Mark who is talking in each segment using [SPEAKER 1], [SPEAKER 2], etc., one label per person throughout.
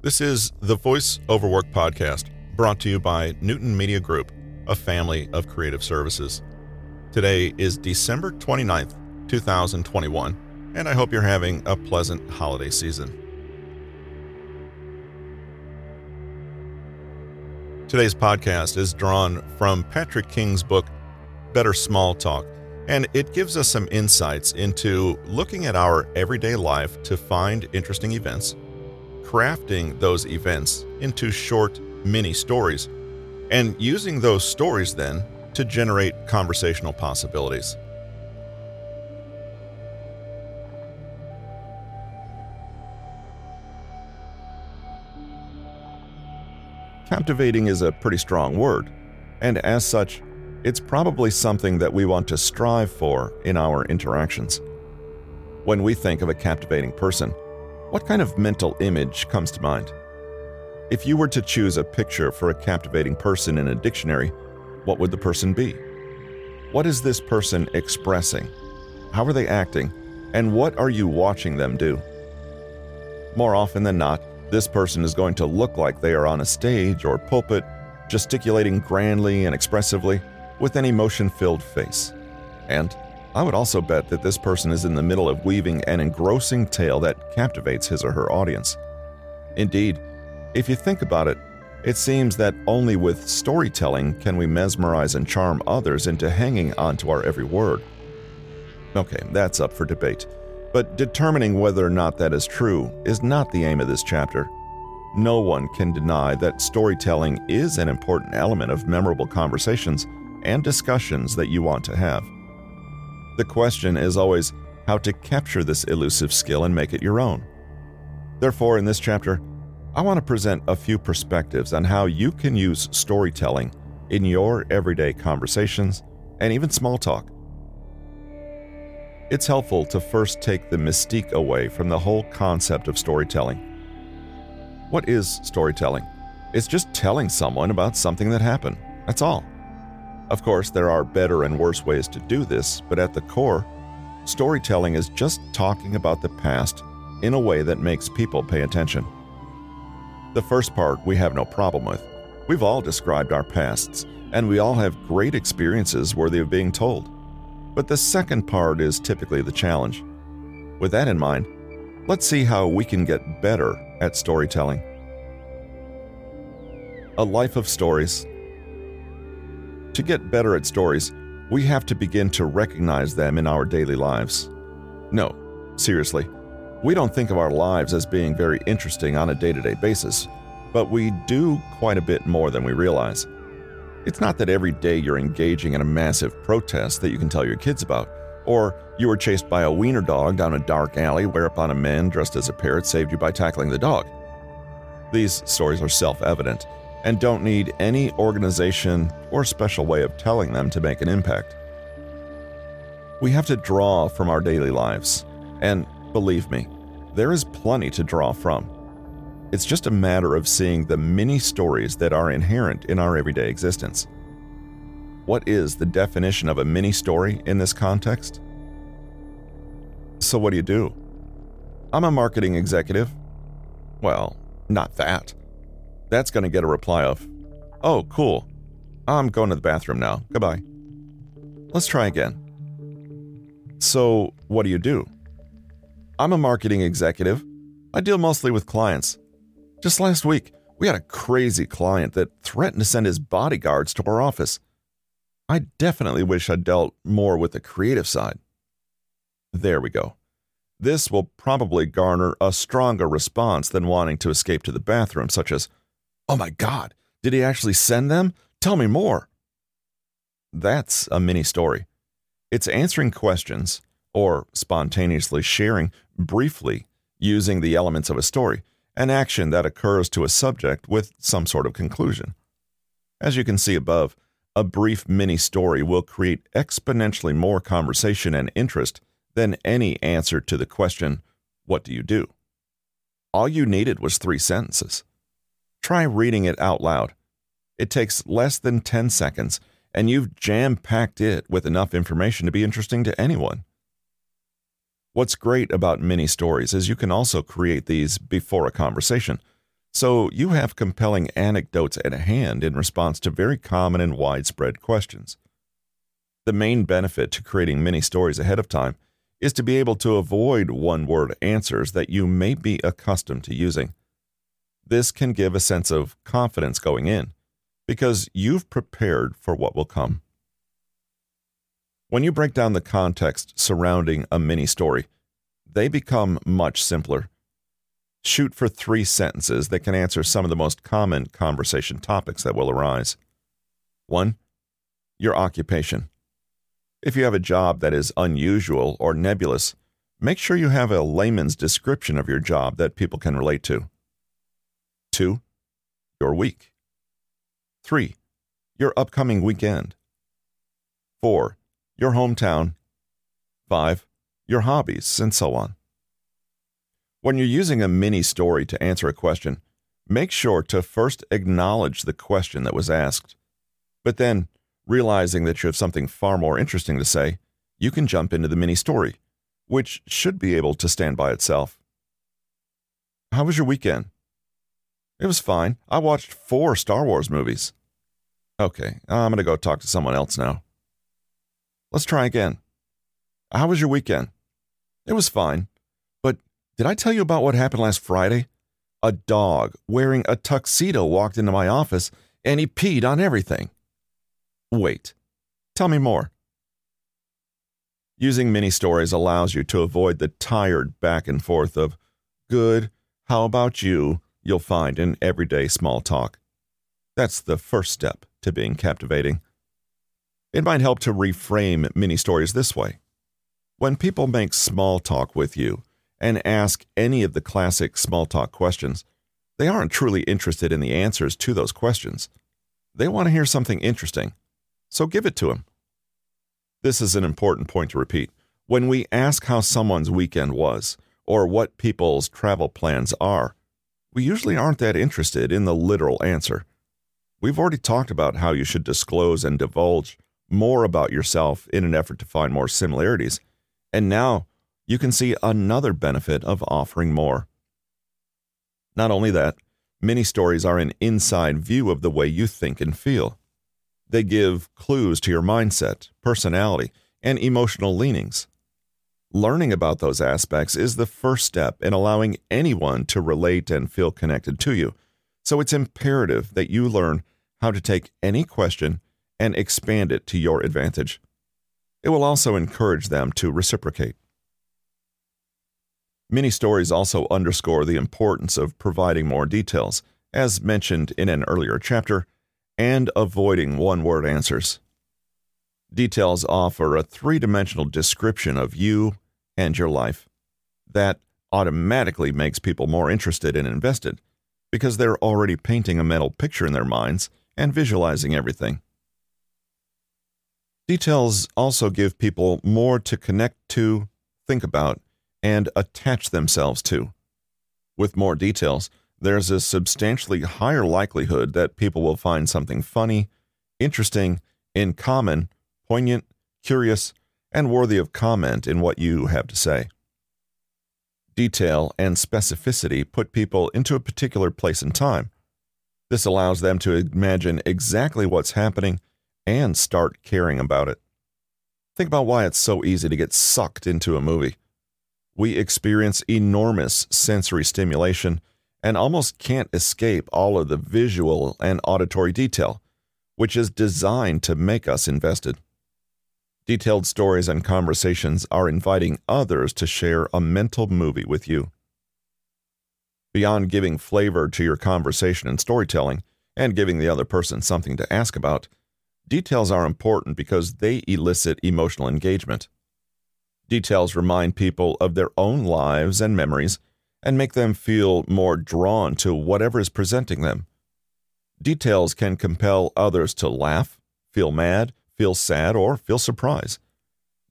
[SPEAKER 1] This is the Voice Over Work podcast, brought to you by Newton Media Group, a family of creative services. Today is December 29th, 2021, and I hope you're having a pleasant holiday season. Today's podcast is drawn from Patrick King's book, Better Small Talk, and it gives us some insights into looking at our everyday life to find interesting events crafting those events into short mini stories, and using those stories then to generate conversational possibilities. Captivating is a pretty strong word, and as such, it's probably something that we want to strive for in our interactions. When we think of a captivating person, what kind of mental image comes to mind? If you were to choose a picture for a captivating person in a dictionary, what would the person be? What is this person expressing? How are they acting? And what are you watching them do? More often than not, this person is going to look like they are on a stage or pulpit, gesticulating grandly and expressively with an emotion filled face. And I would also bet that this person is in the middle of weaving an engrossing tale that captivates his or her audience. Indeed, if you think about it, it seems that only with storytelling can we mesmerize and charm others into hanging onto our every word. Okay, that's up for debate, but determining whether or not that is true is not the aim of this chapter. No one can deny that storytelling is an important element of memorable conversations and discussions that you want to have. The question is always how to capture this elusive skill and make it your own. Therefore, in this chapter, I want to present a few perspectives on how you can use storytelling in your everyday conversations and even small talk. It's helpful to first take the mystique away from the whole concept of storytelling. What is storytelling? It's just telling someone about something that happened. That's all. Of course, there are better and worse ways to do this, but at the core, storytelling is just talking about the past in a way that makes people pay attention. The first part we have no problem with. We've all described our pasts, and we all have great experiences worthy of being told. But the second part is typically the challenge. With that in mind, let's see how we can get better at storytelling. A life of stories to get better at stories, we have to begin to recognize them in our daily lives. No, seriously, we don't think of our lives as being very interesting on a day to day basis, but we do quite a bit more than we realize. It's not that every day you're engaging in a massive protest that you can tell your kids about, or you were chased by a wiener dog down a dark alley whereupon a man dressed as a parrot saved you by tackling the dog. These stories are self evident, and don't need any organization or special way of telling them to make an impact. We have to draw from our daily lives, and believe me, there is plenty to draw from. It's just a matter of seeing the many stories that are inherent in our everyday existence. What is the definition of a mini story in this context? So, what do you do? I'm a marketing executive. Well, not that that's going to get a reply of, Oh, cool. I'm going to the bathroom now. Goodbye. Let's try again. So, what do you do? I'm a marketing executive. I deal mostly with clients. Just last week, we had a crazy client that threatened to send his bodyguards to our office. I definitely wish I'd dealt more with the creative side. There we go. This will probably garner a stronger response than wanting to escape to the bathroom, such as, Oh my God, did he actually send them? Tell me more. That's a mini story. It's answering questions or spontaneously sharing briefly using the elements of a story, an action that occurs to a subject with some sort of conclusion. As you can see above, a brief mini story will create exponentially more conversation and interest than any answer to the question, What do you do? All you needed was three sentences. Try reading it out loud. It takes less than 10 seconds, and you've jam packed it with enough information to be interesting to anyone. What's great about mini stories is you can also create these before a conversation. so you have compelling anecdotes at hand in response to very common and widespread questions. The main benefit to creating mini stories ahead of time is to be able to avoid one word answers that you may be accustomed to using. This can give a sense of confidence going in because you've prepared for what will come. When you break down the context surrounding a mini story, they become much simpler. Shoot for three sentences that can answer some of the most common conversation topics that will arise. 1. Your occupation. If you have a job that is unusual or nebulous, make sure you have a layman's description of your job that people can relate to. 2. Your week. 3. Your upcoming weekend. 4. Your hometown. 5. Your hobbies, and so on. When you're using a mini story to answer a question, make sure to first acknowledge the question that was asked, but then Realizing that you have something far more interesting to say, you can jump into the mini story, which should be able to stand by itself. How was your weekend? It was fine. I watched four Star Wars movies. Okay, I'm going to go talk to someone else now. Let's try again. How was your weekend? It was fine. But did I tell you about what happened last Friday? A dog wearing a tuxedo walked into my office and he peed on everything. Wait. Tell me more. Using mini stories allows you to avoid the tired back and forth of, good, how about you, you'll find in everyday small talk. That's the first step to being captivating. It might help to reframe mini stories this way. When people make small talk with you and ask any of the classic small talk questions, they aren't truly interested in the answers to those questions. They want to hear something interesting so give it to them. This is an important point to repeat. When we ask how someone's weekend was, or what people's travel plans are, we usually aren't that interested in the literal answer. We've already talked about how you should disclose and divulge more about yourself in an effort to find more similarities, and now you can see another benefit of offering more. Not only that, mini stories are an inside view of the way you think and feel. They give clues to your mindset, personality, and emotional leanings. Learning about those aspects is the first step in allowing anyone to relate and feel connected to you. So it's imperative that you learn how to take any question and expand it to your advantage. It will also encourage them to reciprocate. Mini stories also underscore the importance of providing more details, as mentioned in an earlier chapter and avoiding one word answers. Details offer a three dimensional description of you and your life. That automatically makes people more interested and invested because they're already painting a mental picture in their minds and visualizing everything. Details also give people more to connect to, think about, and attach themselves to. With more details, there's a substantially higher likelihood that people will find something funny, interesting, in common, poignant, curious, and worthy of comment in what you have to say. Detail and specificity put people into a particular place and time. This allows them to imagine exactly what's happening and start caring about it. Think about why it's so easy to get sucked into a movie. We experience enormous sensory stimulation and almost can't escape all of the visual and auditory detail, which is designed to make us invested. Detailed stories and conversations are inviting others to share a mental movie with you. Beyond giving flavor to your conversation and storytelling, and giving the other person something to ask about, details are important because they elicit emotional engagement. Details remind people of their own lives and memories and make them feel more drawn to whatever is presenting them. Details can compel others to laugh, feel mad, feel sad, or feel surprise.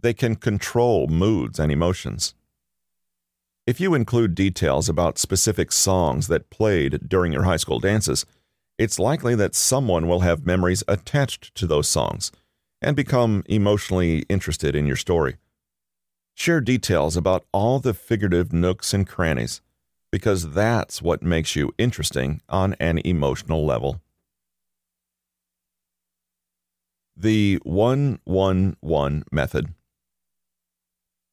[SPEAKER 1] They can control moods and emotions. If you include details about specific songs that played during your high school dances, it's likely that someone will have memories attached to those songs and become emotionally interested in your story. Share details about all the figurative nooks and crannies. because that's what makes you interesting on an emotional level. The 111 method.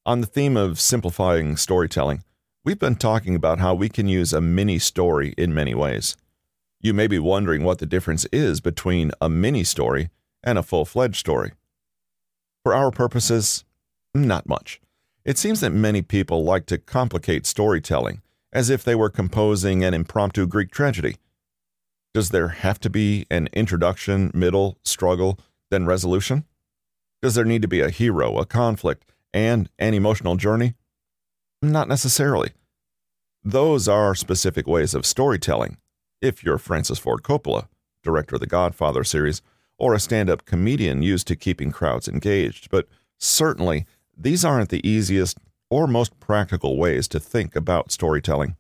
[SPEAKER 1] On the theme of simplifying storytelling, we've been talking about how we can use a mini story in many ways. You may be wondering what the difference is between a mini story and a full fledged story. For our purposes, not much. It seems that many people like to complicate storytelling as if they were composing an impromptu Greek tragedy. Does there have to be an introduction, middle, struggle, then resolution? Does there need to be a hero, a conflict, and an emotional journey? Not necessarily. Those are specific ways of storytelling. If you're Francis Ford Coppola, director of the Godfather series, or a stand up comedian used to keeping crowds engaged, but certainly these aren't the easiest or most practical ways to think about storytelling.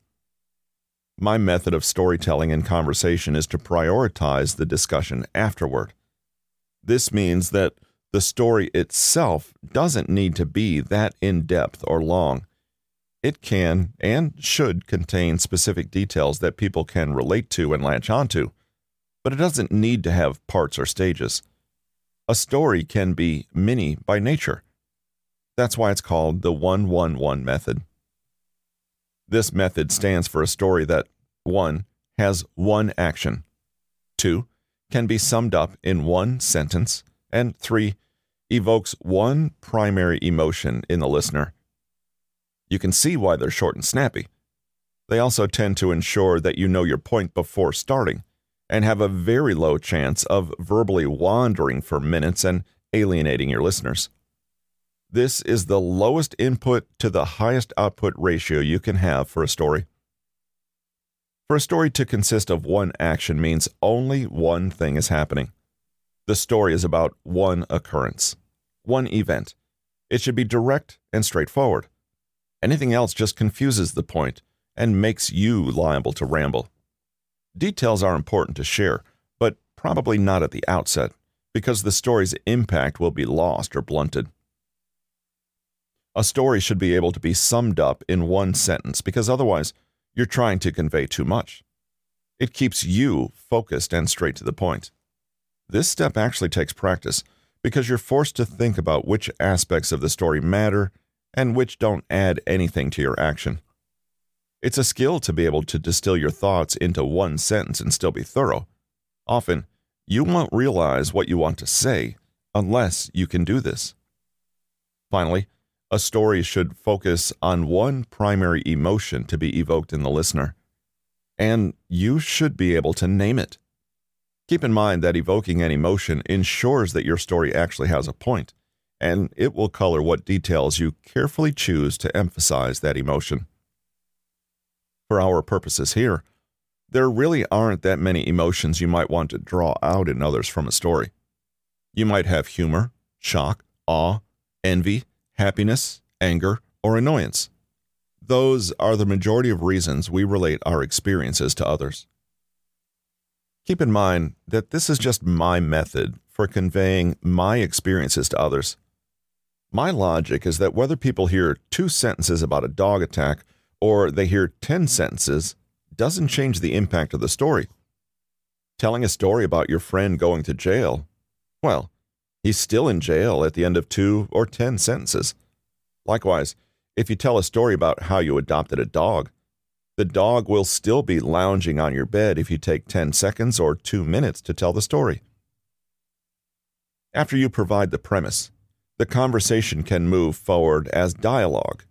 [SPEAKER 1] My method of storytelling in conversation is to prioritize the discussion afterward. This means that the story itself doesn't need to be that in depth or long. It can and should contain specific details that people can relate to and latch onto, but it doesn't need to have parts or stages. A story can be mini by nature. That's why it's called the 111 method. This method stands for a story that 1. has one action, 2. Can be summed up in one sentence, and 3. evokes one primary emotion in the listener. You can see why they're short and snappy. They also tend to ensure that you know your point before starting and have a very low chance of verbally wandering for minutes and alienating your listeners. This is the lowest input to the highest output ratio you can have for a story. For a story to consist of one action means only one thing is happening. The story is about one occurrence, one event. It should be direct and straightforward. Anything else just confuses the point and makes you liable to ramble. Details are important to share, but probably not at the outset, because the story's impact will be lost or blunted. A story should be able to be summed up in one sentence, because otherwise, you're trying to convey too much. It keeps you focused and straight to the point. This step actually takes practice because you're forced to think about which aspects of the story matter and which don't add anything to your action. It's a skill to be able to distill your thoughts into one sentence and still be thorough. Often, you won't realize what you want to say unless you can do this. Finally, a story should focus on one primary emotion to be evoked in the listener, and you should be able to name it. Keep in mind that evoking an emotion ensures that your story actually has a point, and it will color what details you carefully choose to emphasize that emotion for our purposes here, there really aren't that many emotions you might want to draw out in others from a story. You might have humor, shock, awe, envy, happiness, anger, or annoyance. Those are the majority of reasons we relate our experiences to others. Keep in mind that this is just my method for conveying my experiences to others. My logic is that whether people hear two sentences about a dog attack or they hear 10 sentences doesn't change the impact of the story. Telling a story about your friend going to jail, well, he's still in jail at the end of two or 10 sentences. Likewise, if you tell a story about how you adopted a dog, the dog will still be lounging on your bed if you take 10 seconds or two minutes to tell the story. After you provide the premise, the conversation can move forward as dialogue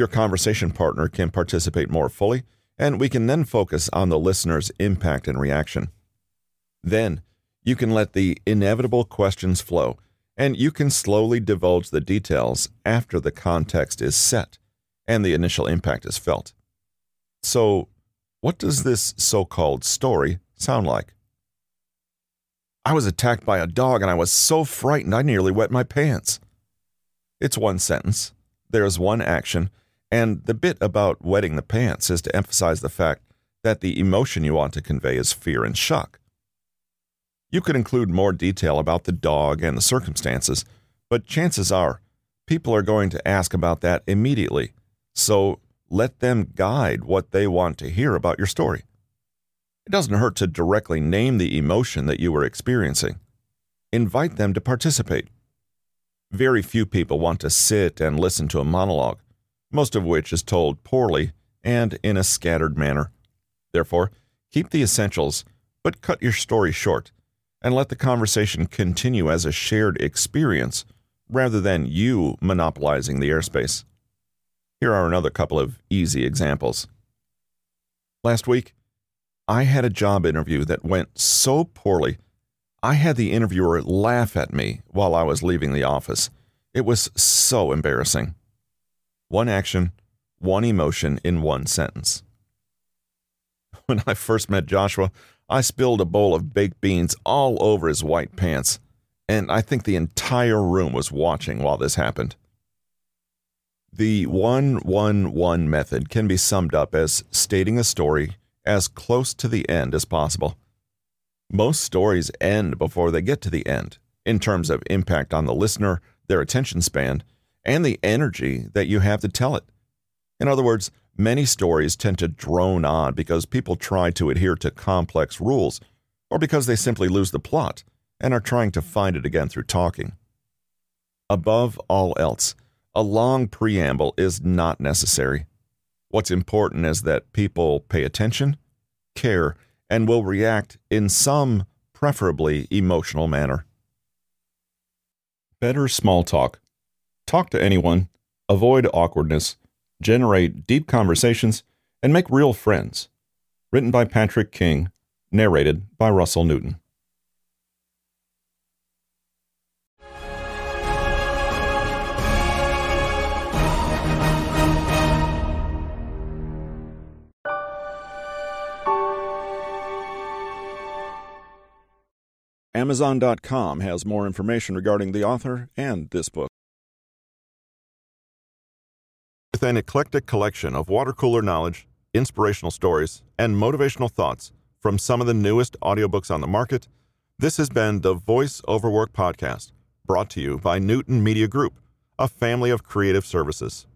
[SPEAKER 1] your conversation partner can participate more fully, and we can then focus on the listener's impact and reaction. Then, you can let the inevitable questions flow, and you can slowly divulge the details after the context is set and the initial impact is felt. So, what does this so called story sound like? I was attacked by a dog and I was so frightened I nearly wet my pants. It's one sentence. There is one action, and the bit about wetting the pants is to emphasize the fact that the emotion you want to convey is fear and shock. You could include more detail about the dog and the circumstances, but chances are people are going to ask about that immediately. So let them guide what they want to hear about your story. It doesn't hurt to directly name the emotion that you are experiencing. Invite them to participate. Very few people want to sit and listen to a monologue, most of which is told poorly and in a scattered manner. Therefore, keep the essentials, but cut your story short, and let the conversation continue as a shared experience rather than you monopolizing the airspace. Here are another couple of easy examples. Last week, I had a job interview that went so poorly, I had the interviewer laugh at me while I was leaving the office. It was so embarrassing. One action, one emotion in one sentence. When I first met Joshua, I spilled a bowl of baked beans all over his white pants, and I think the entire room was watching while this happened. The 111 method can be summed up as stating a story as close to the end as possible. Most stories end before they get to the end, in terms of impact on the listener, their attention span, and the energy that you have to tell it. In other words, many stories tend to drone on because people try to adhere to complex rules, or because they simply lose the plot and are trying to find it again through talking. Above all else, a long preamble is not necessary. What's important is that people pay attention, care, and will react in some, preferably emotional manner. Better small talk. Talk to anyone, avoid awkwardness, generate deep conversations, and make real friends. Written by Patrick King, narrated by Russell Newton. Amazon.com has more information regarding the author and this book. With an eclectic collection of water cooler knowledge, inspirational stories, and motivational thoughts from some of the newest audiobooks on the market, this has been the Voice Over Work podcast, brought to you by Newton Media Group, a family of creative services.